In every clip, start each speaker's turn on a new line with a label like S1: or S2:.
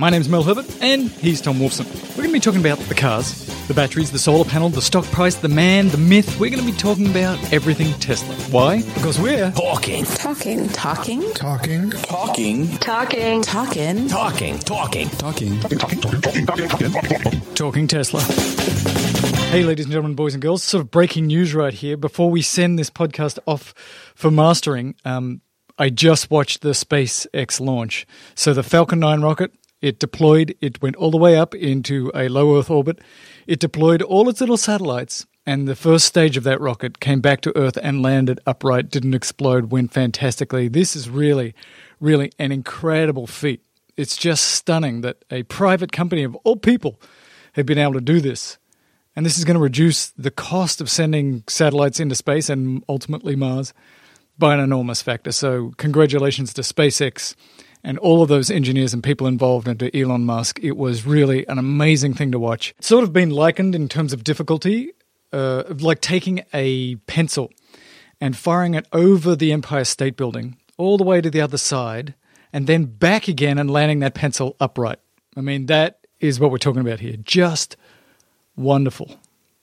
S1: My name's Mel Herbert, and he's Tom Wolfson. We're going to be talking about the cars, the batteries, the solar panel, the stock price, the man, the myth. We're going to be talking about everything Tesla. Why? Because we're
S2: Talking.
S3: Talking. Talking.
S4: Talking.
S2: Talking.
S3: Talking. Talking.
S2: Talking. Talking.
S4: Talking.
S1: talking Talking Tesla. Hey, ladies and gentlemen, boys and girls, sort of breaking news right here. Before we send this podcast off for mastering, um, I just watched the SpaceX launch. So the Falcon 9 rocket, it deployed, it went all the way up into a low Earth orbit. It deployed all its little satellites, and the first stage of that rocket came back to Earth and landed upright, didn't explode, went fantastically. This is really, really an incredible feat. It's just stunning that a private company of all people have been able to do this. And this is going to reduce the cost of sending satellites into space and ultimately Mars by an enormous factor. So, congratulations to SpaceX and all of those engineers and people involved, into Elon Musk. It was really an amazing thing to watch. It's sort of been likened in terms of difficulty, uh, like taking a pencil and firing it over the Empire State Building all the way to the other side, and then back again and landing that pencil upright. I mean, that is what we're talking about here. Just wonderful.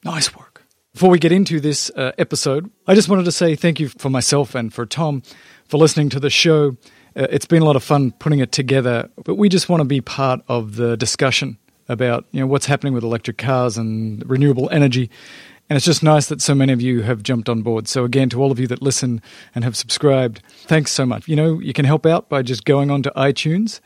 S1: Nice work. Before we get into this uh, episode, I just wanted to say thank you for myself and for Tom for listening to the show. Uh, it's been a lot of fun putting it together, but we just want to be part of the discussion about you know what's happening with electric cars and renewable energy. And it's just nice that so many of you have jumped on board. So again, to all of you that listen and have subscribed, thanks so much. You know, you can help out by just going on to iTunes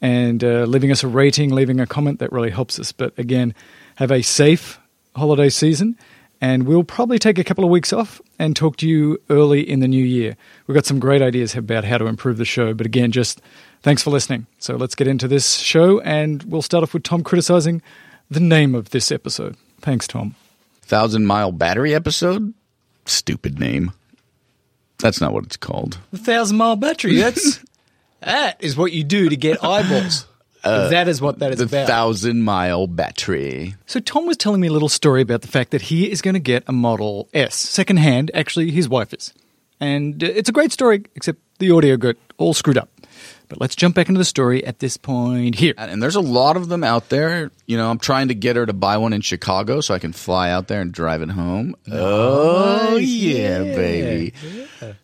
S1: and uh, leaving us a rating, leaving a comment. That really helps us. But again, have a safe holiday season, and we'll probably take a couple of weeks off and talk to you early in the new year. We've got some great ideas about how to improve the show, but again, just thanks for listening. So let's get into this show, and we'll start off with Tom criticizing the name of this episode. Thanks, Tom.
S5: Thousand Mile Battery episode? Stupid name. That's not what it's called.
S1: The thousand mile battery. That's that is what you do to get eyeballs. That is what that is
S5: The
S1: about.
S5: Thousand Mile Battery.
S1: So Tom was telling me a little story about the fact that he is going to get a Model S secondhand. Actually, his wife is, and uh, it's a great story. Except the audio got all screwed up. But let's jump back into the story at this point here.
S5: And there's a lot of them out there. You know, I'm trying to get her to buy one in Chicago so I can fly out there and drive it home. Oh, yeah, baby.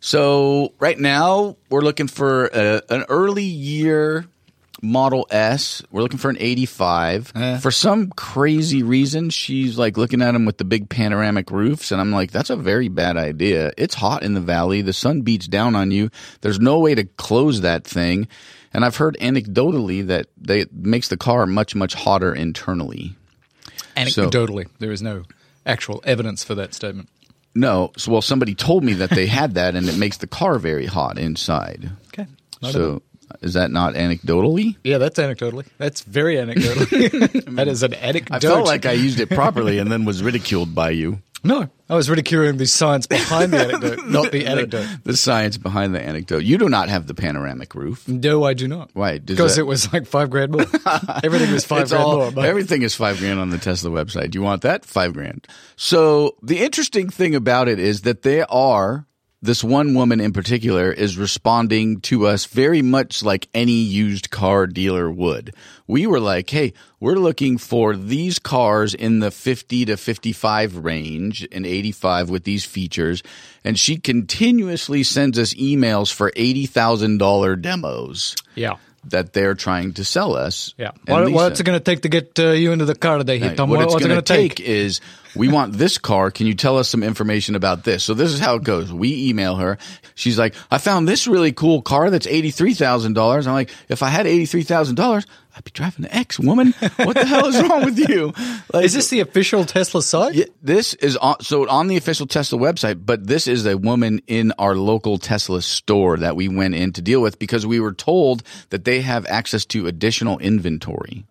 S5: So, right now, we're looking for a, an early year Model S. We're looking for an 85. Eh. For some crazy reason, she's like looking at them with the big panoramic roofs. And I'm like, that's a very bad idea. It's hot in the valley. The sun beats down on you. There's no way to close that thing. And I've heard anecdotally that they, it makes the car much, much hotter internally.
S1: Anecdotally, there is no actual evidence for that statement.
S5: No, so well, somebody told me that they had that, and it makes the car very hot inside.
S1: Okay.
S5: So, is that not anecdotally?
S1: yeah, that's anecdotally. That's very anecdotal. that is an anecdote.
S5: I felt like I used it properly, and then was ridiculed by you.
S1: no. I was ridiculing the science behind the anecdote, not the anecdote.
S5: The science behind the anecdote. You do not have the panoramic roof.
S1: No, I do not.
S5: Why?
S1: Because
S5: that-
S1: it was like five grand more. Everything was five
S5: It's
S1: grand
S5: all-
S1: more. But
S5: Everything is five grand on the Tesla website. Do you want that? Five grand. So the interesting thing about it is that they are, this one woman in particular is responding to us very much like any used car dealer would. We were like, hey, we're looking for these cars in the 50 to 55 range and 85 with these features. And she continuously sends us emails for $80,000 demos
S1: yeah.
S5: That they're trying to sell us.
S1: Yeah. What, what's it going to take to get uh, you into the car today,
S5: Right.
S1: Tom?
S5: What
S1: What-
S5: it's going to take is we want this car. Can you tell us some information about this? So this is how it goes. We email her. She's like, I found this really cool car that's $83,000. I'm like, if I had $83,000, I'd be driving the X woman. What the hell is wrong with you? Like,
S1: Is this the official Tesla site?
S5: yeah, this is on, so on the official Tesla website, but this is a woman in our local Tesla store that we went in to deal with because we were told that they have access to additional inventory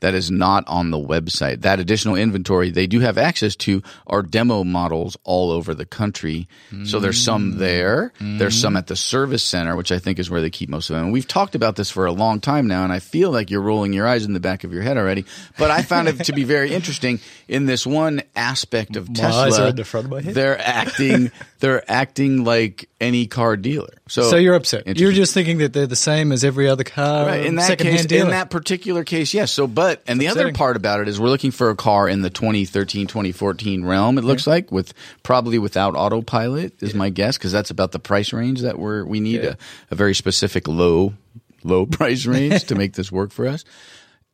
S5: that is not on the website. That additional inventory they do have access to are demo models all over the country. So there's some mm. there. There's some mm. at the service center, which I think is where they keep most of them. And we've talked about this for a long time now, and I feel like you're rolling your eyes in the back of your head already. But I found it to be very interesting in this one aspect of Tesla,
S1: eyes are in the front of my head.
S5: they're acting they're acting like any car dealer. So,
S1: So you're upset. You're just thinking that they're the same as every other car.
S5: Right, in that case,
S1: dealer.
S5: in that particular case, yes. So, but and the other part about it is we're looking for a car in the 2013, 2014 realm. It looks like with probably without autopilot is my guess because that's about the price range that we're we need a, a very specific low low price range to make this work for us.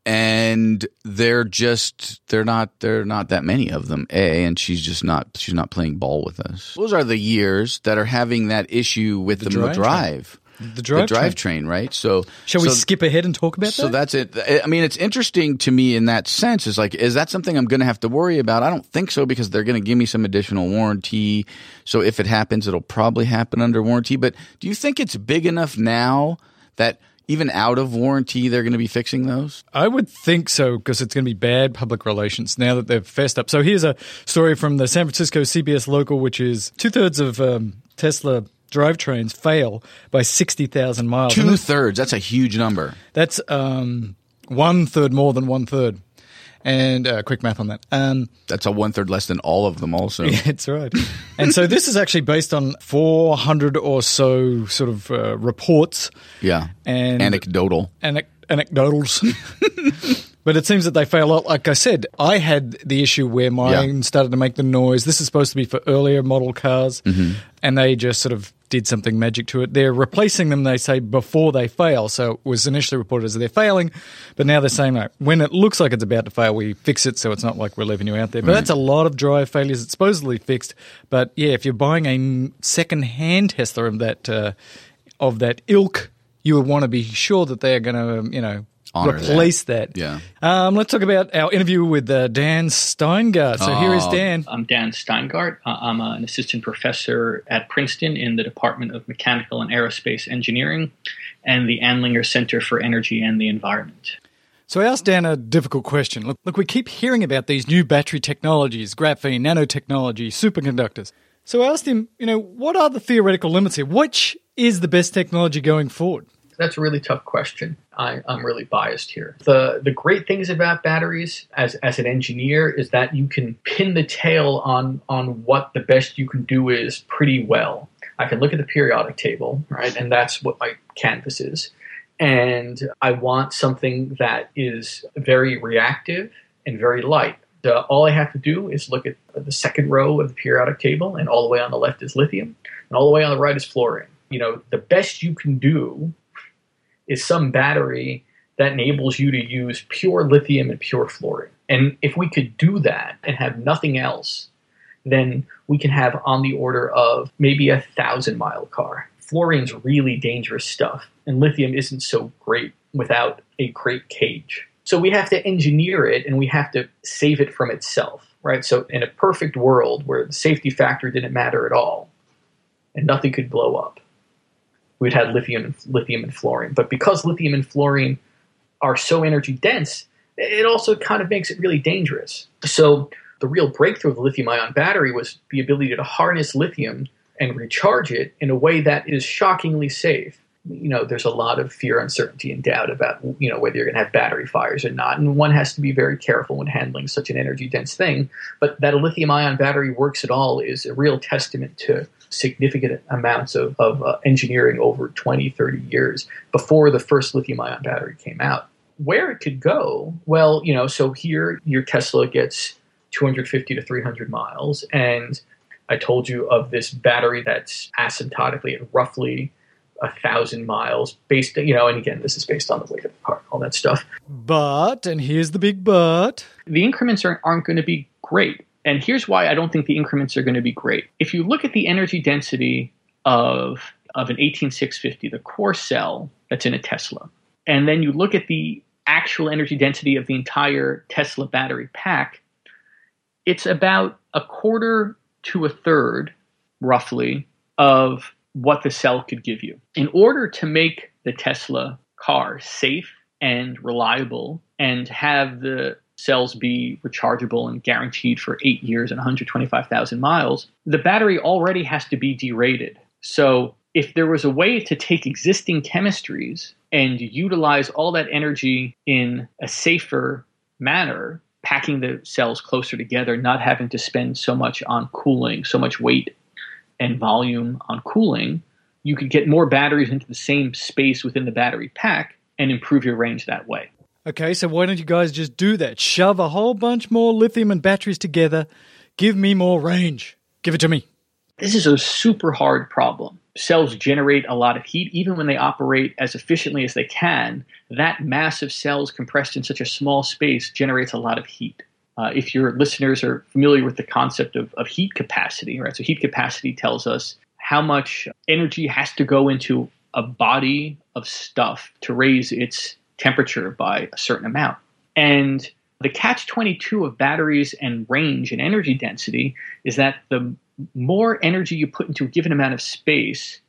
S5: And they're just they're not they're not that many of them. A and she's just not she's not playing ball with us. Those are the years that are having that issue with the,
S1: drive
S5: drive.
S1: The drive
S5: the drivetrain, right? So
S1: Shall we
S5: so-
S1: skip ahead and talk about
S5: so
S1: that?
S5: So that's it. I mean, it's interesting to me in that sense. Is like, is that something I'm going to have to worry about? I don't think so because they're going to give me some additional warranty. So if it happens, it'll probably happen under warranty. But do you think it's big enough now that even out of warranty, they're going to be fixing those?
S1: I would think so because it's going to be bad public relations now that they've fessed up. So here's a story from the San Francisco CBS local, which is two thirds of um, Tesla drivetrains fail by 60,000 miles.
S5: Two thirds. That's a huge number.
S1: That's um, one third more than one third. And uh, quick math on that. Um,
S5: That's a one third less than all of them. Also,
S1: Yeah, it's right. and so this is actually based on 400 or so sort of uh, reports
S5: yeah.
S1: and
S5: Anecdotal.
S1: anec- anecdotals. but it seems that they fail a lot. Like I said, I had the issue where mine
S5: Yeah.
S1: started to make the noise. This is supposed to be for earlier model cars,
S5: Mm-hmm.
S1: and they just sort of did something magic to it. They're replacing them, they say, before they fail. So it was initially reported as they're failing, but now they're saying, like, when it looks like it's about to fail, we fix it so it's not like we're leaving you out there. But that's a lot of drive failures. It's supposedly fixed. But yeah, if you're buying a second hand Tesla of that, uh, of that ilk, you would want to be sure that they're going to, you know,
S5: Honor that.
S1: replace that.
S5: Yeah.
S1: Um, let's talk about our interview with uh, Dan Steingart. So here is
S5: Oh.
S1: Dan.
S2: I'm Dan Steingart. Uh, I'm uh, an assistant professor at Princeton in the Department of Mechanical and Aerospace Engineering and the Andlinger Center for Energy and the Environment.
S1: So I asked Dan a difficult question. Look, look, we keep hearing about these new battery technologies, graphene, nanotechnology, superconductors. So I asked him, you know, what are the theoretical limits here? Which is the best technology going forward?
S2: That's a really tough question. I, I'm really biased here. The the great things about batteries as as an engineer is that you can pin the tail on on what the best you can do is pretty well. I can look at the periodic table, right, and that's what my canvas is. And I want something that is very reactive and very light. The, all I have to do is look at the second row of the periodic table, and all the way on the left is lithium, and all the way on the right is fluorine. You know, the best you can do is some battery that enables you to use pure lithium and pure fluorine. And if we could do that and have nothing else, then we can have on the order of maybe a thousand mile car. Fluorine's really dangerous stuff, and lithium isn't so great without a great cage. So we have to engineer it and we have to save it from itself, right? So in a perfect world where the safety factor didn't matter at all and nothing could blow up, we'd have lithium lithium and fluorine. But because lithium and fluorine are so energy dense, it also kind of makes it really dangerous. So the real breakthrough of the lithium ion battery was the ability to harness lithium and recharge it in a way that is shockingly safe. You know, there's a lot of fear, uncertainty, and doubt about you know whether you're going to have battery fires or not, and one has to be very careful when handling such an energy dense thing. But that a lithium ion battery works at all is a real testament to significant amounts of, of uh, engineering over 20, 30 years before the first lithium ion battery came out. Where it could go, well, you know, so here your Tesla gets 250 to 300 miles, and I told you of this battery that's asymptotically at roughly a thousand miles based you know and again this is based on the weight of the car all that stuff
S1: But, and here's the big but.
S2: the increments aren't, aren't going to be great. And here's why I don't think the increments are going to be great. If you look at the energy density of, of an 18650, the core cell that's in a Tesla, and then you look at the actual energy density of the entire Tesla battery pack, it's about a quarter to a third, roughly, of what the cell could give you. In order to make the Tesla car safe and reliable and have the cells be rechargeable and guaranteed for eight years and 125,000 miles, the battery already has to be derated. So, if there was a way to take existing chemistries and utilize all that energy in a safer manner, packing the cells closer together, not having to spend so much on cooling, so much weight and volume on cooling, you could get more batteries into the same space within the battery pack and improve your range that way.
S1: Okay, so why don't you guys just do that? Shove a whole bunch more lithium and batteries together. Give me more range. Give it to me.
S2: This is a super hard problem. Cells generate a lot of heat. Even when they operate as efficiently as they can, that mass of cells compressed in such a small space generates a lot of heat. Uh, if your listeners are familiar with the concept of, of heat capacity, right? So, heat capacity tells us how much energy has to go into a body of stuff to raise its temperature by a certain amount. And the catch 22 of batteries and range and energy density is that the more energy you put into a given amount of space,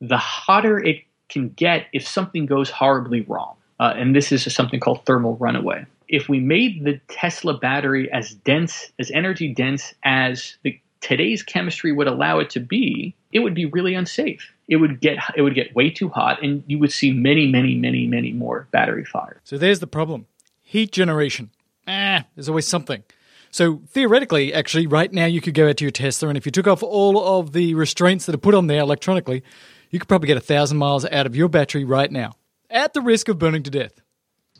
S2: the hotter it can get if something goes horribly wrong. Uh, and this is something called thermal runaway. If we made the Tesla battery as dense, as energy dense as the, today's chemistry would allow it to be, it would be really unsafe. It would get it would get way too hot, and you would see many, many, many, many more battery fires.
S1: So there's the problem: heat generation. Ah, there's always something. So theoretically, actually, right now you could go out to your Tesla, and if you took off all of the restraints that are put on there electronically, you could probably get a thousand miles out of your battery right now, at the risk of burning to death.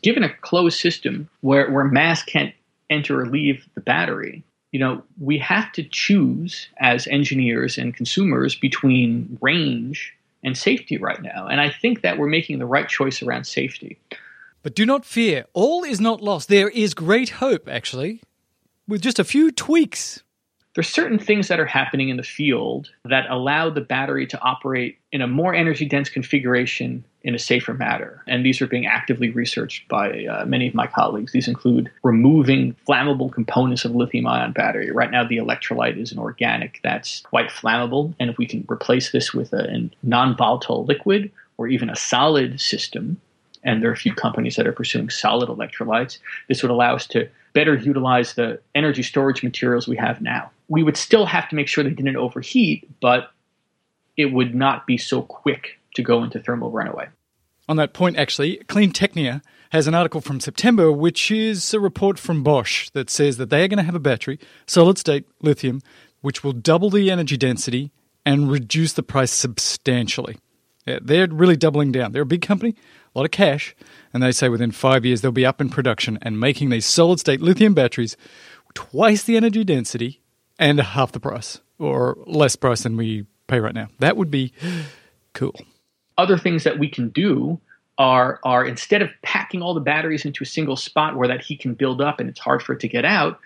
S2: Given a closed system where where mass can't enter or leave the battery, you know, we have to choose as engineers and consumers between range and safety right now. And I think that we're making the right choice around safety.
S1: But do not fear, all is not lost. There is great hope, actually, with just a few tweaks
S2: there's certain things that are happening in the field that allow the battery to operate in a more energy dense configuration in a safer manner. And these are being actively researched by uh, many of my colleagues. These include removing flammable components of lithium ion battery. Right now, the electrolyte is an organic that's quite flammable. And if we can replace this with a, a non volatile liquid or even a solid system, and there are a few companies that are pursuing solid electrolytes, this would allow us to better utilize the energy storage materials we have now. We would still have to make sure they didn't overheat, but it would not be so quick to go into thermal runaway.
S1: On that point, actually, CleanTechnica has an article from September, which is a report from Bosch that says that they are going to have a battery, solid state lithium, which will double the energy density and reduce the price substantially. Yeah, they're really doubling down. They're a big company, a lot of cash, and they say within five years they'll be up in production and making these solid state lithium batteries twice the energy density and half the price, or less price than we pay right now. That would be cool.
S2: Other things that we can do are are instead of packing all the batteries into a single spot where that heat can build up and it's hard for it to get out,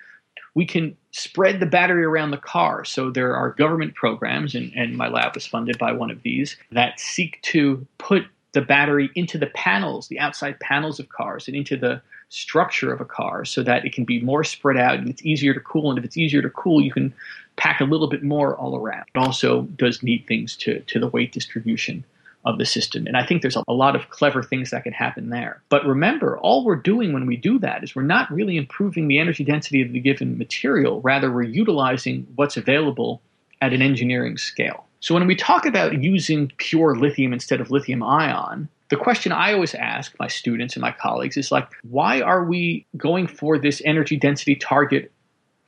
S2: we can spread the battery around the car. So there are government programs, and, and my lab was funded by one of these, that seek to put the battery into the panels, the outside panels of cars, and into the structure of a car so that it can be more spread out and it's easier to cool. And if it's easier to cool, you can pack a little bit more all around. It also does neat things to, to the weight distribution of the system. And I think there's a lot of clever things that can happen there. But remember, all we're doing when we do that is we're not really improving the energy density of the given material. Rather, we're utilizing what's available at an engineering scale. So when we talk about using pure lithium instead of lithium ion, the question I always ask my students and my colleagues is like, why are we going for this energy density target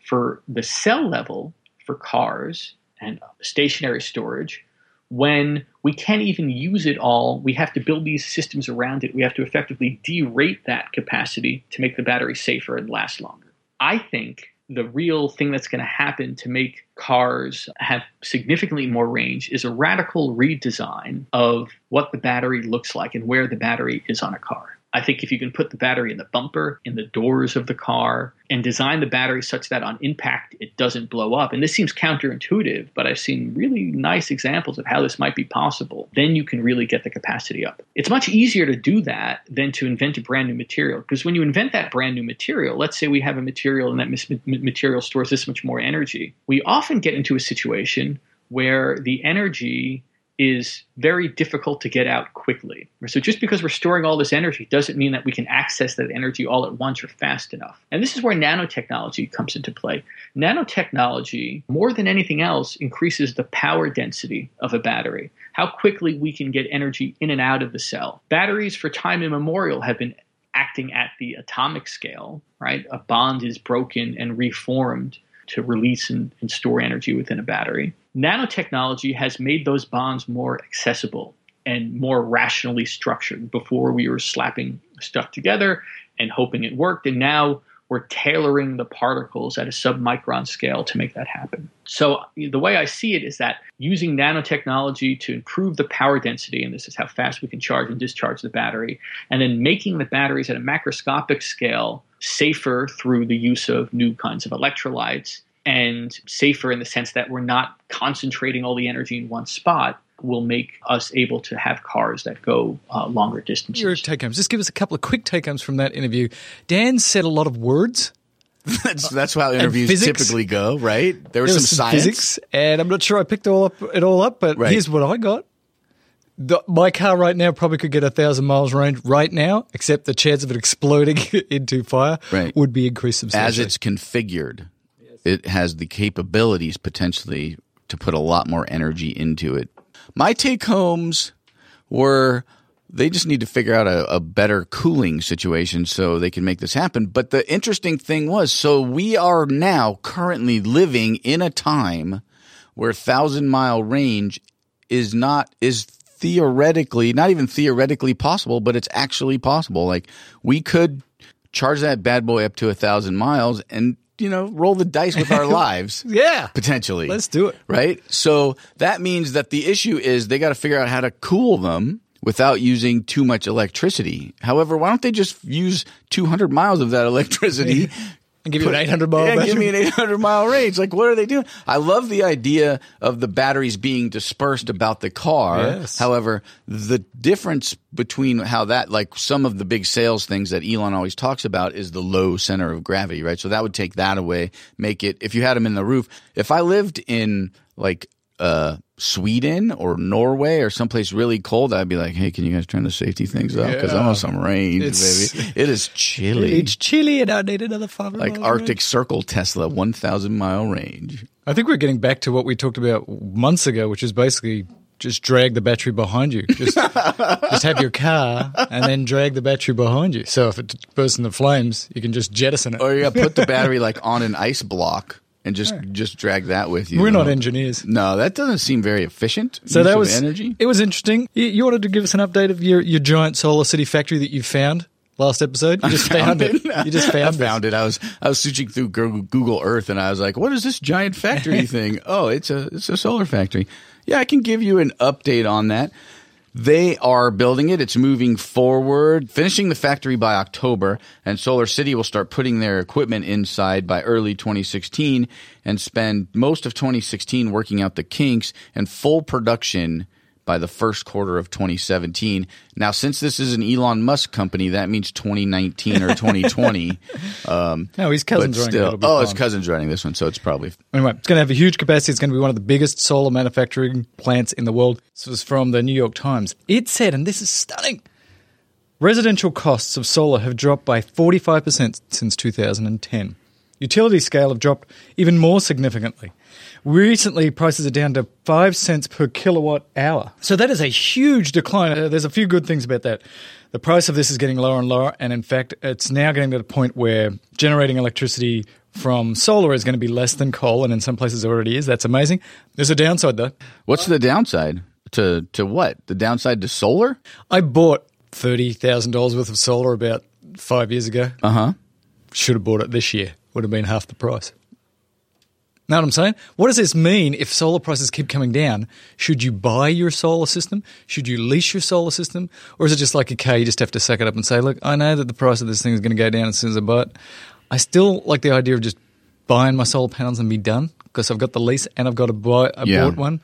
S2: for the cell level for cars and stationary storage when we can't even use it all? We have to build these systems around it. We have to effectively derate that capacity to make the battery safer and last longer. I think the real thing that's going to happen to make cars have significantly more range is a radical redesign of what the battery looks like and where the battery is on a car. I think if you can put the battery in the bumper, in the doors of the car, and design the battery such that on impact it doesn't blow up, and this seems counterintuitive, but I've seen really nice examples of how this might be possible, then you can really get the capacity up. It's much easier to do that than to invent a brand new material, because when you invent that brand new material, let's say we have a material and that material stores this much more energy, we often get into a situation where the energy is very difficult to get out quickly. So just because we're storing all this energy doesn't mean that we can access that energy all at once or fast enough. And this is where nanotechnology comes into play. Nanotechnology, more than anything else, increases the power density of a battery, how quickly we can get energy in and out of the cell. Batteries for time immemorial have been acting at the atomic scale, right? A bond is broken and reformed to release and, and store energy within a battery. Nanotechnology has made those bonds more accessible and more rationally structured. Before we were slapping stuff together and hoping it worked, and now we're tailoring the particles at a submicron scale to make that happen. So the way I see it is that using nanotechnology to improve the power density, and this is how fast we can charge and discharge the battery, and then making the batteries at a macroscopic scale safer through the use of new kinds of electrolytes and safer in the sense that we're not concentrating all the energy in one spot will make us able to have cars that go uh, longer distances.
S1: Your take homes. Just give us a couple of quick take homes from that interview. Dan said a lot of words.
S5: that's that's how interviews typically go, right? There was
S1: There
S5: some,
S1: was
S5: science.
S1: physics, and I'm not sure I picked all up it all up, but
S5: Right.
S1: here's what I got. The, my car right now probably could get a thousand miles range right now, except the chance of it exploding into fire
S5: Right.
S1: would be increased substantially.
S5: As it's configured, it has the capabilities potentially to put a lot more energy into it. My take homes were they just need to figure out a, a better cooling situation so they can make this happen. But the interesting thing was so we are now currently living in a time where thousand mile range is not is theoretically not even theoretically possible, but it's actually possible. Like we could charge that bad boy up to a thousand miles and you know roll the dice with our lives
S1: yeah,
S5: potentially.
S1: let's do it.
S5: right? So that means that the issue is they got to figure out how to cool them without using too much electricity. However, why don't they just use 200 miles of that electricity?
S1: And give you an 800 mile
S5: yeah,
S1: battery.
S5: give me an 800 mile range. Like, what are they doing? I love the idea of the batteries being dispersed about the car.
S1: Yes.
S5: However, the difference between how that, like some of the big sales things that Elon always talks about is the low center of gravity, right? So that would take that away, make it, if you had them in the roof, if I lived in like, uh, Sweden or Norway or someplace really cold, I'd be like, "Hey, can you guys turn the safety things up? Because I want some range,
S1: It's-
S5: baby. It is chilly.
S1: It's chilly, and I need another five.
S5: like Arctic Circle Tesla, one thousand mile range.
S1: I think we're getting back to what we talked about months ago, which is basically just drag the battery behind you. Just, just have your car and then drag the battery behind you. So if it bursts into flames, you can just jettison it.
S5: Or you put the battery like on an ice block and just just drag that with you.
S1: We're not engineers.
S5: No, that doesn't seem very efficient.
S1: So that was
S5: energy.
S1: It was interesting. You, wanted to give us an update of your, your giant solar city factory that you found last episode. You just found, it. You just
S5: I
S1: found,
S5: found it. I was I was searching through Google Google Earth and I was like, "What is this giant factory thing?" Oh, it's a it's a solar factory. Yeah, I can give you an update on that. They are building it. It's moving forward, finishing the factory by October, and Solar City will start putting their equipment inside by early 2016 and spend most of 2016 working out the kinks and full production by the first quarter of 2017. Now, since this is an Elon Musk company, that means 2019 or 2020. Um,
S1: No, his cousin's running
S5: still, oh, his cousin's running this one, so it's probably
S1: Anyway, it's going to have a huge capacity. It's going to be one of the biggest solar manufacturing plants in the world. This was from the New York Times. It said, and this is stunning residential costs of solar have dropped by 45% since 2010. Utility scale have dropped even more significantly. Recently, prices are down to 5 cents per kilowatt hour. So that is a huge decline. Uh, there's a few good things about that. The price of this is getting lower and lower, and in fact, it's now getting to the point where generating electricity from solar is going to be less than coal, and in some places it already is. That's amazing. There's a downside though.
S5: What's the downside to to what? The downside to solar?
S1: I bought thirty thousand dollars worth of solar about five years ago.
S5: Uh huh.
S1: Should have bought it this year. Would have been half the price. Know what I'm saying? What does this mean if solar prices keep coming down? Should you buy your solar system? Should you lease your solar system? Or is it just like a car, you just have to suck it up and say, look, I know that the price of this thing is going to go down as soon as I buy it. I still like the idea of just buying my solar panels and be done because I've got the lease and I've got to buy a
S5: Yeah.
S1: bought one.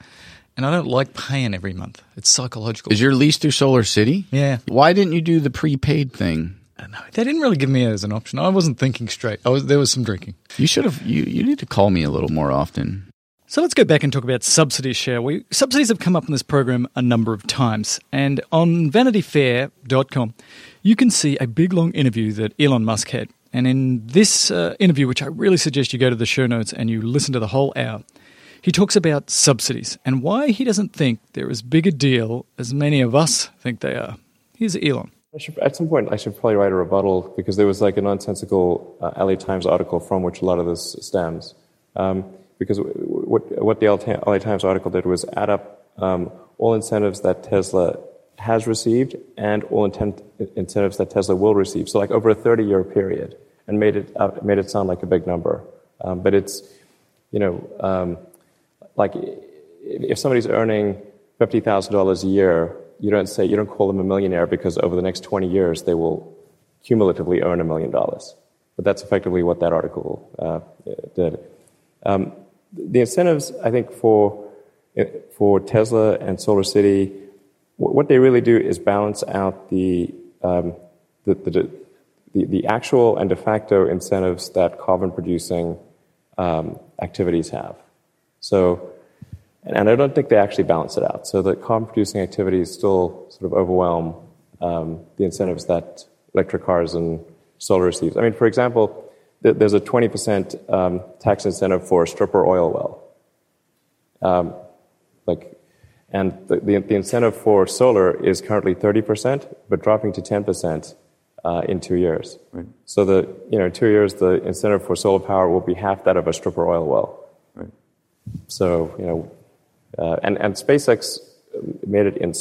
S1: And I don't like paying every month. It's psychological.
S5: Is your lease through Solar City?
S1: Yeah.
S5: Why didn't you do the prepaid thing?
S1: I don't know. They didn't really give me it as an option. I wasn't thinking straight. I was there was some drinking.
S5: You should have. You you need to call me a little more often.
S1: So let's go back and talk about subsidies, shall we? Subsidies have come up in this program a number of times. And on vanityfair.com, you can see a big long interview that Elon Musk had. And in this uh, interview, which I really suggest you go to the show notes and you listen to the whole hour, he talks about subsidies and why he doesn't think they're as big a deal as many of us think they are. Here's Elon.
S4: I should, at some point, I should probably write a rebuttal because there was like a nonsensical uh, LA Times article from which a lot of this stems. Um, because w- w- what, the LA Times article did was add up um, all incentives that Tesla has received and all intent, incentives that Tesla will receive. So, like over a 30 year period, and made it, uh, made it sound like a big number. Um, but it's, you know, um, like if somebody's earning $50,000 a year, you don't say, you don't call them a millionaire because over the next 20 years they will cumulatively earn a million dollars. But that's effectively what that article uh, did. Um, the incentives, I think, for, for Tesla and Solar City, what they really do is balance out the, um, the, the, the, the, actual and de facto incentives that carbon producing um, activities have. So, and I don't think they actually balance it out. So the carbon producing activities still sort of overwhelm um, the incentives that electric cars and solar receives. I mean, for example, th- there's a 20% um, tax incentive for a stripper oil well. Um, like, and the, the, the, incentive for solar is currently 30%, but dropping to 10% uh, in two years. Right. So the you know in two years the incentive for solar power will be half that of a stripper oil well. Right. So you know uh, and, and SpaceX made it in,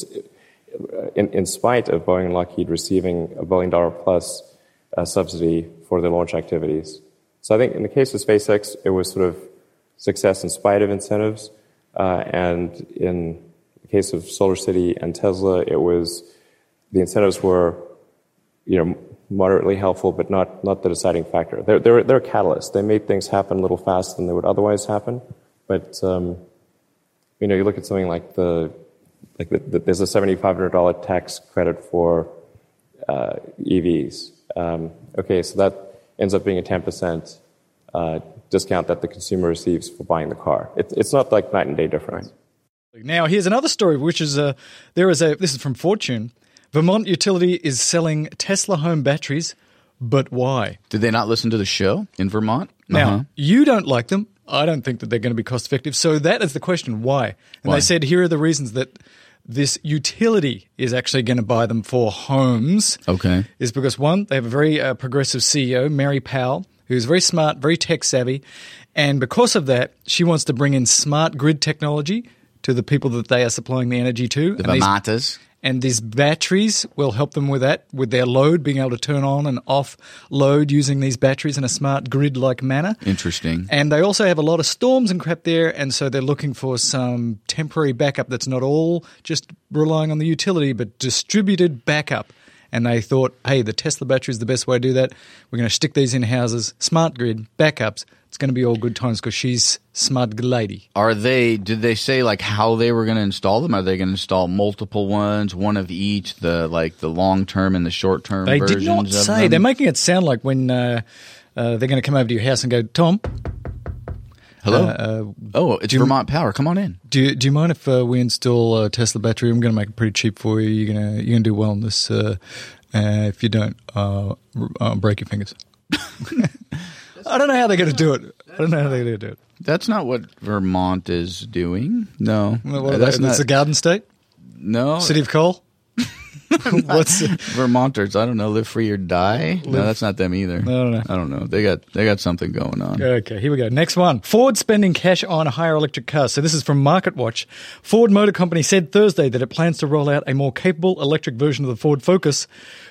S4: in, in, spite of Boeing and Lockheed receiving a billion dollar plus uh, subsidy for their launch activities. So I think in the case of SpaceX, it was sort of success in spite of incentives. Uh, and in the case of Solar City and Tesla, it was the incentives were, you know, moderately helpful, but not, not the deciding factor. They're, they're, they're a catalyst. They made things happen a little faster than they would otherwise happen, but um, you know, you look at something like the, like the, the, there's a $7,500 tax credit for uh, EVs. Um, okay, so that ends up being a 10% uh, discount that the consumer receives for buying the car. It, it's not like night and day difference.
S1: Right. Now, here's another story, which is a, there is a, this is from Fortune. Vermont Utility is selling Tesla home batteries, but why?
S5: Did they not listen to the show in Vermont?
S1: Now, uh-huh. you don't like them. I don't think that they're going to be cost effective. So that is the question. Why? And Why? they said here are the reasons that this utility is actually going to buy them for homes.
S5: Okay.
S1: Is because one, they have a very uh, progressive CEO, Mary Powell, who's very smart, very tech savvy. And because of that, she wants to bring in smart grid technology to the people that they are supplying the energy to.
S5: The Vermonters
S1: and these batteries will help them with that, with their load, being able to turn on and off load using these batteries in a smart grid like manner.
S5: Interesting.
S1: And they also have a lot of storms and crap there, and so they're looking for some temporary backup that's not all just relying on the utility, but distributed backup. And they thought, hey, the Tesla battery is the best way to do that. We're going to stick these in houses, smart grid, backups it's going to be all good times because she's smart lady.
S5: Are they? Did they say like how they were going to install them? Are they going to install multiple ones, one of each, the like the long term and the short term?
S1: They did not say.
S5: Them?
S1: They're making it sound like when uh, uh, they're going to come over to your house and go, Tom.
S5: Hello. Uh, uh oh, it's Vermont Power. Come on in.
S1: Do you, Do you mind if uh, we install a Tesla battery? I'm going to make it pretty cheap for you. You're going to you're to do well on this. Uh, if you don't, break your fingers. I don't know how they're going to do it. I don't know how they're going to do it.
S5: That's not what Vermont is doing. No,
S1: well, that's not. It's a garden state.
S5: No,
S1: city of coal.
S5: What's Vermonters? I don't know. Live free or die. Live. No, that's not them either. I
S1: don't know.
S5: I don't know. They got they got something going on.
S1: Okay, here we go. Next one. Ford spending cash on higher electric cars. So this is from MarketWatch. Ford Motor Company said Thursday that it plans to roll out a more capable electric version of the Ford Focus,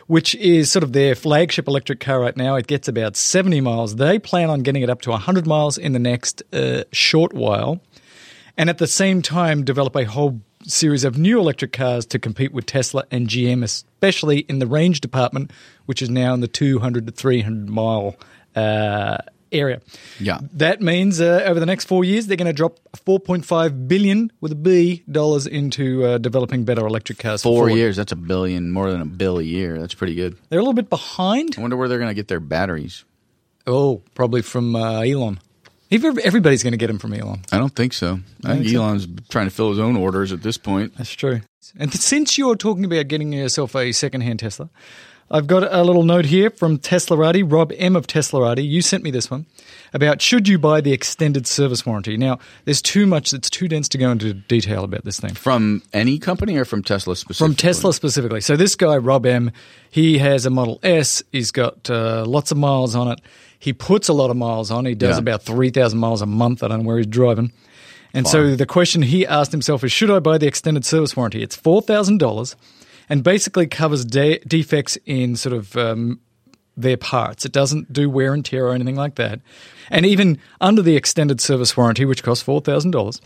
S1: which is sort of their flagship electric car right now. It gets about 70 miles. They plan on getting it up to 100 miles in the next uh, short while, and at the same time develop a whole series of new electric cars to compete with Tesla and GM, especially in the range department, which is now in the 200 to 300 mile uh, area.
S5: Yeah,
S1: that means uh, over the next four years they're going to drop 4.5 billion with a B dollars into uh, developing better electric cars.
S5: Four years, that's a billion, more than a bill a year. That's pretty good.
S1: They're a little bit behind.
S5: I wonder where they're going to get their batteries.
S1: Oh, probably from uh, Elon. Everybody's going to get them from Elon.
S5: I don't think so. I, think, Elon's trying to fill his own orders at this point.
S1: That's true. And since you're talking about getting yourself a second-hand Tesla, I've got a little note here from Teslarati, Rob M of Teslarati. You sent me this one about should you buy the extended service warranty. Now, there's too much that's too dense to go into detail about this thing.
S5: From any company or from Tesla specifically?
S1: From Tesla specifically. So this guy, Rob M, he has a Model S. He's got uh, lots of miles on it. He puts a lot of miles on. He does
S5: Yeah.
S1: about 3,000 miles a month. I don't know where he's driving. And so the question he asked himself is should I buy the extended service warranty? It's $4,000 and basically covers de- defects in sort of um, their parts. It doesn't do wear and tear or anything like that. And even under the extended service warranty, which costs $4,000,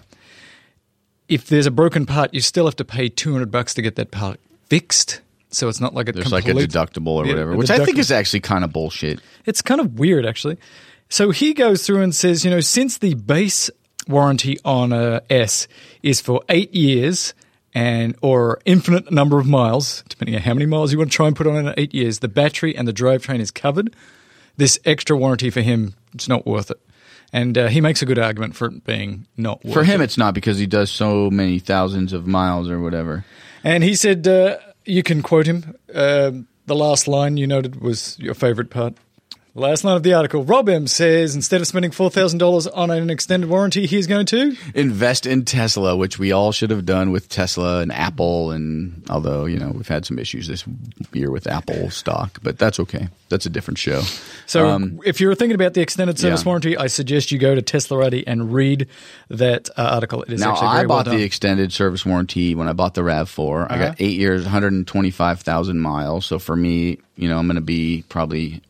S1: if there's a broken part, you still have to pay 200 bucks to get that part fixed. So it's not like a
S5: There's like a deductible or whatever,
S1: a
S5: which I think is actually kind of bullshit.
S1: It's kind of weird, actually. So he goes through and says, you know, since the base warranty on a S is for eight years and or infinite number of miles, depending on how many miles you want to try and put on in eight years, the battery and the drivetrain is covered. This extra warranty for him, it's not worth it. And uh, he makes a good argument for it being not worth
S5: For him,
S1: it.
S5: it's not because he does so many thousands of miles or whatever.
S1: And he said, uh, you can quote him. Um the last line you noted was your favorite part. Last line of the article. Rob M says instead of spending $4,000 on an extended warranty, he's going to.
S5: Invest in Tesla, which we all should have done with Tesla and Apple. And although, you know, we've had some issues this year with Apple stock, but that's okay. That's a different show.
S1: So
S5: Um,
S1: if you're thinking about the extended service
S5: yeah.
S1: warranty, I suggest you go to Teslarati and read that uh, article. It is
S5: Now,
S1: actually
S5: I
S1: well
S5: bought
S1: done.
S5: the extended service warranty when I bought the RAV4. I
S1: Uh-huh.
S5: got eight years, 125,000 miles. So for me, you know, I'm going to be probably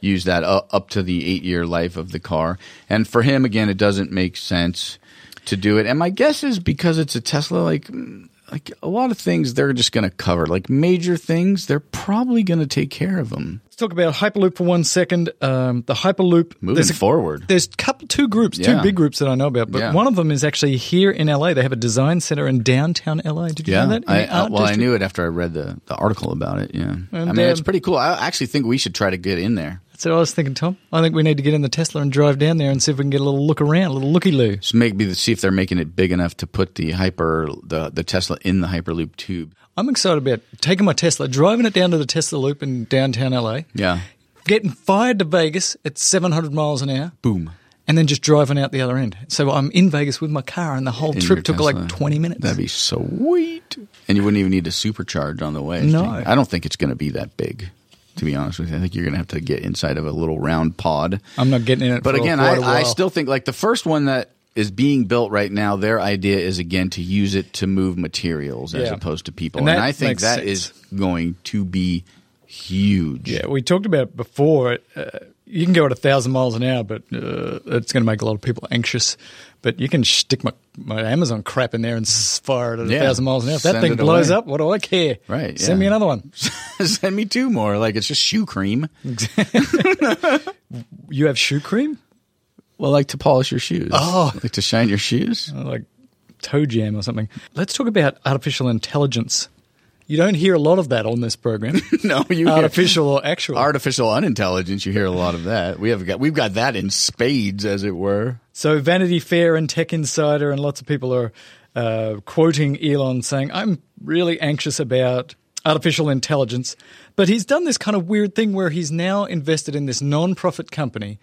S5: use that up to the eight year life of the car. And for him, again, it doesn't make sense to do it. And my guess is because it's a Tesla, like, mm, like a lot of things they're just going to cover. Like major things, they're probably going to take care of them.
S1: Let's talk about Hyperloop for one second. Um, the Hyperloop.
S5: Moving
S1: there's a-
S5: forward.
S1: There's couple, two groups, two big groups that I know about, but
S5: Yeah.
S1: one of them is actually here in LA. They have a design center in downtown LA. Did you know that?
S5: I, uh, well, I knew it after I read the, the article about it. Yeah, I
S1: And,
S5: mean, it's
S1: um,
S5: pretty cool. I actually think we should try to get in there.
S1: That's what I was thinking, Tom. I think we need to get in the Tesla and drive down there and see if we can get a little look around, a little looky loo.
S5: Just maybe see if they're making it big enough to put the hyper the the Tesla in the Hyperloop tube.
S1: I'm excited about taking my Tesla, driving it down to the Tesla loop in downtown LA,
S5: Yeah,
S1: getting fired to Vegas at 700 miles an hour,
S5: boom.
S1: and then just driving out the other end. So I'm in Vegas with my car, and the whole
S5: In
S1: trip took
S5: Tesla.
S1: like 20 minutes.
S5: That'd be sweet. And you wouldn't even need to supercharge on the way.
S1: No.
S5: I don't think it's going to be that big. To be honest with you, I think you're going to have to get inside of a little round pod.
S1: I'm not getting in it.
S5: But again, I, I still think like the first one that is being built right now, their idea is again to use it to move materials as
S1: Yeah.
S5: opposed to people.
S1: And
S5: And, I think that
S1: sense.
S5: is going to be huge.
S1: Yeah, we talked about it before. Uh, you can go at a thousand miles an hour, but uh, it's going to make a lot of people anxious. But you can stick my, my Amazon crap in there and fire it at a thousand miles an hour. If that
S5: Send
S1: thing blows
S5: away.
S1: up, what do I care?
S5: Right,
S1: Send
S5: yeah.
S1: me another one.
S5: Send me two more. Like it's just shoe cream.
S1: You have shoe cream?
S5: Well, like to polish your shoes.
S1: Oh.
S5: like to shine your shoes.
S1: Like toe jam or something. Let's talk about artificial intelligence. You don't hear a lot of that on this program.
S5: no, you hear-
S1: artificial or actual.
S5: artificial unintelligence. You hear a lot of that. We have got we've got that in spades, as it were.
S1: So Vanity Fair and Tech Insider and lots of people are uh, quoting Elon saying, "I'm really anxious about artificial intelligence," but he's done this kind of weird thing where he's now invested in this non-profit company,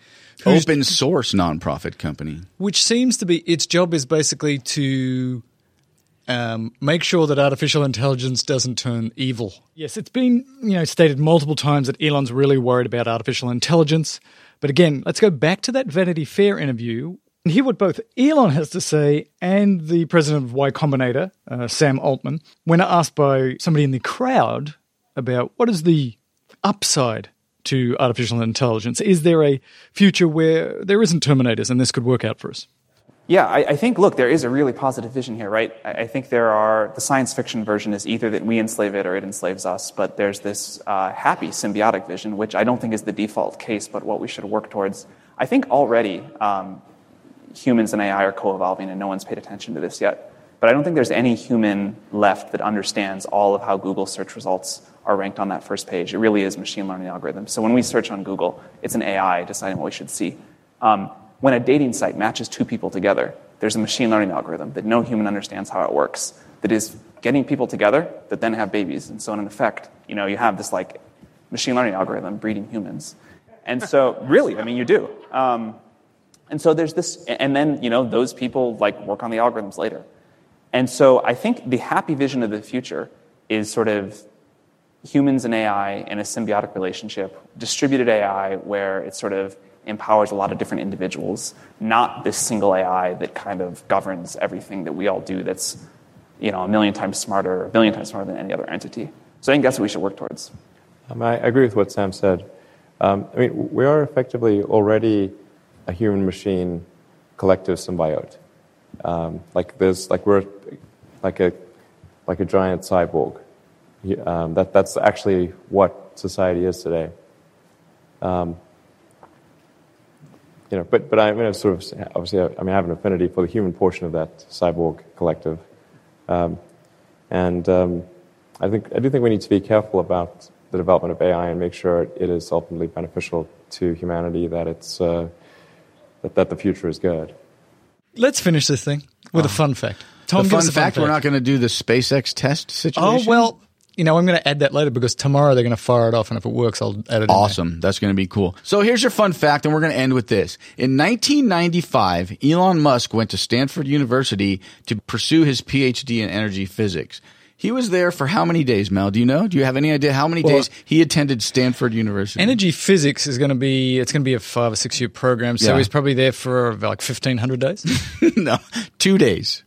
S5: Open source nonprofit company.
S1: which seems to be its job is basically to um, make sure that artificial intelligence doesn't turn evil. Yes, it's been you know stated multiple times that Elon's really worried about artificial intelligence. But again, let's go back to that Vanity Fair interview and hear what both Elon has to say and the president of Y Combinator, uh, Sam Altman, when asked by somebody in the crowd about what is the upside to artificial intelligence. Is there a future where there isn't Terminators and this could work out for us?
S6: Yeah, I, I think, look, there is a really positive vision here, right? I, I think there are, the science fiction version is either that we enslave it or it enslaves us, but there's this uh, happy symbiotic vision, which I don't think is the default case, but what we should work towards. I think already um, humans and AI are co evolving, and no one's paid attention to this yet. But I don't think there's any human left that understands all of how Google search results are ranked on that first page. It really is machine learning algorithms. So when we search on Google, it's an AI deciding what we should see. Um, when a dating site matches two people together, there's a machine learning algorithm that no human understands how it works, that is getting people together that then have babies. And so in effect, you know, you have this like machine learning algorithm breeding humans. And so, really, I mean, you do. Um, and so there's this, and then you know those people like work on the algorithms later. And so I think the happy vision of the future is sort of humans and AI in a symbiotic relationship, distributed AI where it's sort of empowers a lot of different individuals, not this single AI that kind of governs everything that we all do that's you know, a million times smarter, a billion times smarter than any other entity. So I think that's what we should work towards.
S4: Um, I agree with what Sam said. Um, I mean, we are effectively already a human-machine collective symbiote. Um, like there's, like we're, like a, like a giant cyborg. Um, that, that's actually what society is today. Um, you know, but, but I mean, sort of, obviously, I mean, I have an affinity for the human portion of that cyborg collective. Um, and um, I, think, I do think we need to be careful about the development of AI and make sure it is ultimately beneficial to humanity, that, it's, uh, that, that the future is good.
S1: Let's finish this thing with oh. a fun fact.
S5: Tom, the fun, fact, fun fact, we're not going to do the SpaceX test situation?
S1: Oh, well, you know, I'm going to add that later because tomorrow they're going to fire it off, and if it works, I'll add it.
S5: Awesome, that's going to be cool. So here's your fun fact, and we're going to end with this. In 1995, Elon Musk went to Stanford University to pursue his PhD in energy physics. He was there for how many days, Mel? Do you know? Do you have any idea how many well, days he attended Stanford University?
S1: Energy physics is going to be it's going to be a five or six year program, so yeah. he's probably there for like fifteen hundred days.
S5: no, two days.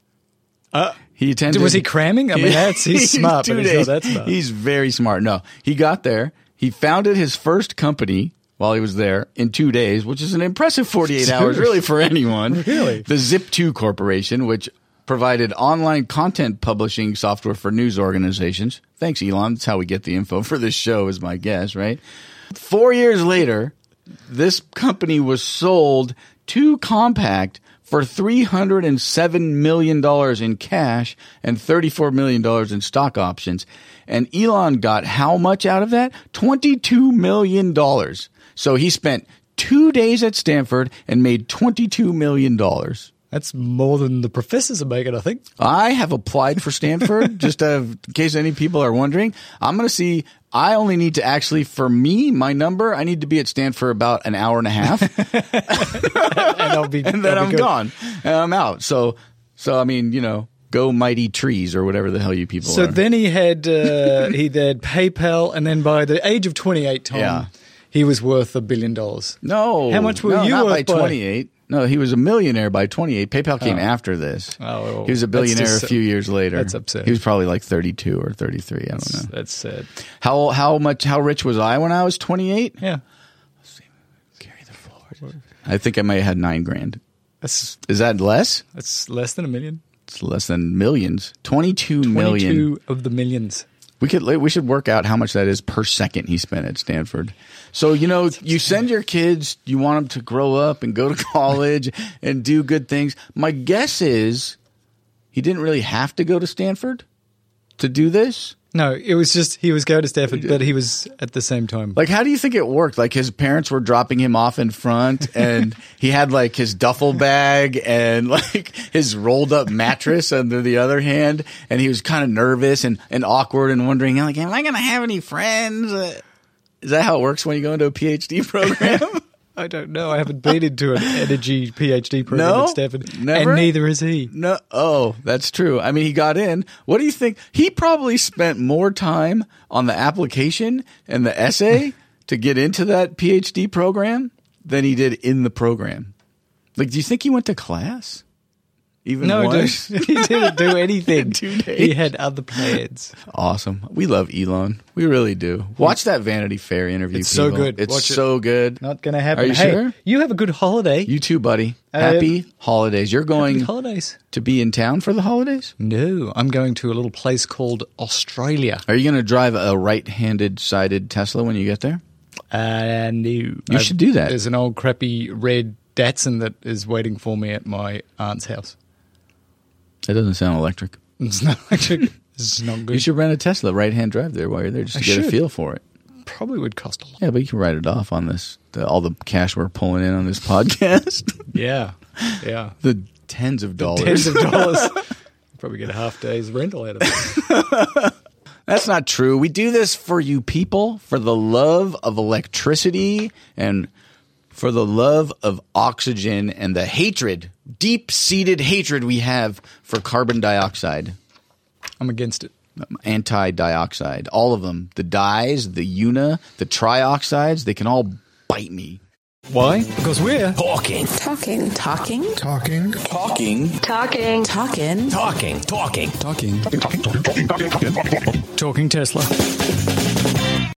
S1: Uh, he attended. Was he cramming? I mean, that's he's smart, but he's not that smart.
S5: He's very smart. No, he got there. He founded his first company while he was there in two days, which is an impressive 48 hours, really, for anyone.
S1: really?
S5: The Zip2 Corporation, which provided online content publishing software for news organizations. Thanks, Elon. That's how we get the info for this show, is my guess, right? Four years later, this company was sold to Compaq for $307 million in cash and $34 million in stock options. And Elon got how much out of that? $22 million. So he spent two days at Stanford and made $22 million.
S1: That's more than the professors are making, I think.
S5: I have applied for Stanford, just in case any people are wondering. I'm going to see. I only need to actually, for me, my number, I need to be at Stanford about an hour and a half,
S1: and, I'll be,
S5: and then I'm good. gone, and I'm out. So, so I mean, you know, go mighty trees or whatever the hell you people
S1: so
S5: are.
S1: So then he had uh, he had PayPal, and then by the age of 28, Tom, yeah. he was worth a billion dollars.
S5: No,
S1: how much were
S5: no,
S1: you
S5: not
S1: worth
S5: by 28? No, he was a millionaire by 28. PayPal came oh. after this.
S1: Oh,
S5: he was a billionaire just, a few years later.
S1: That's upset.
S5: He was probably like 32 or 33. I don't
S1: that's,
S5: know.
S1: That's sad.
S5: How how much how rich was I when I was 28?
S1: Yeah.
S5: Carry the forward. I think I might have had nine grand. That's is that less?
S1: That's less than a million.
S5: It's less than millions. 22
S1: 22
S5: million.
S1: of the millions.
S5: We could we should work out how much that is per second he spent at Stanford. So you know, you send your kids, you want them to grow up and go to college and do good things. My guess is he didn't really have to go to Stanford to do this.
S1: No, it was just he was going to Stanford, but he was at the same time.
S5: Like, how do you think it worked? Like, his parents were dropping him off in front, and he had like his duffel bag and like his rolled up mattress under the other hand, and he was kind of nervous and, and awkward and wondering, like, am I going to have any friends? Uh, is that how it works when you go into a PhD program?
S1: I don't know. I haven't been into an energy PhD program
S5: no?
S1: at Stanford,
S5: Never?
S1: and neither is he.
S5: No. Oh, that's true. I mean, he got in. What do you think? He probably spent more time on the application and the essay to get into that PhD program than he did in the program. Like, do you think he went to class? Even
S1: no, he didn't do anything. he had other plans.
S5: Awesome. We love Elon. We really do. Watch that Vanity Fair interview.
S1: It's
S5: people.
S1: so good.
S5: It's
S1: Watch
S5: so
S1: it.
S5: good.
S1: Not to happen.
S5: Are you
S1: hey,
S5: sure?
S1: You have a good holiday.
S5: You too, buddy. Uh, happy holidays. You're going
S1: holidays
S5: to be in town for the holidays?
S1: No, I'm going to a little place called Australia.
S5: Are you going to drive a right-handed sided Tesla when you get there?
S1: Uh, no. You
S5: I've, should do that.
S1: There's an old crappy red Datsun that is waiting for me at my aunt's house.
S5: That doesn't sound electric.
S1: It's not electric. This is not good.
S5: You should rent a Tesla right hand drive there while you're there just to
S1: I
S5: get
S1: should.
S5: a feel for it.
S1: Probably would cost a lot.
S5: Yeah, but you can write it off on this. The, all the cash we're pulling in on this podcast.
S1: yeah, yeah.
S5: The tens of dollars.
S1: Tens of dollars. Probably get a half day's rental out of it.
S5: That's not true. We do this for you people, for the love of electricity and for the love of oxygen and the hatred, deep seated hatred we have for carbon dioxide,
S1: I'm against it.
S5: anti dioxide, all of them. The dyes, the una, the trioxides, they can all bite me.
S1: Why? Because we're talking. Talking.
S3: Talking. Talking. Talking.
S7: Talking.
S5: Talking.
S3: Talking. Talking.
S7: Talking. talking
S1: Talking Tesla.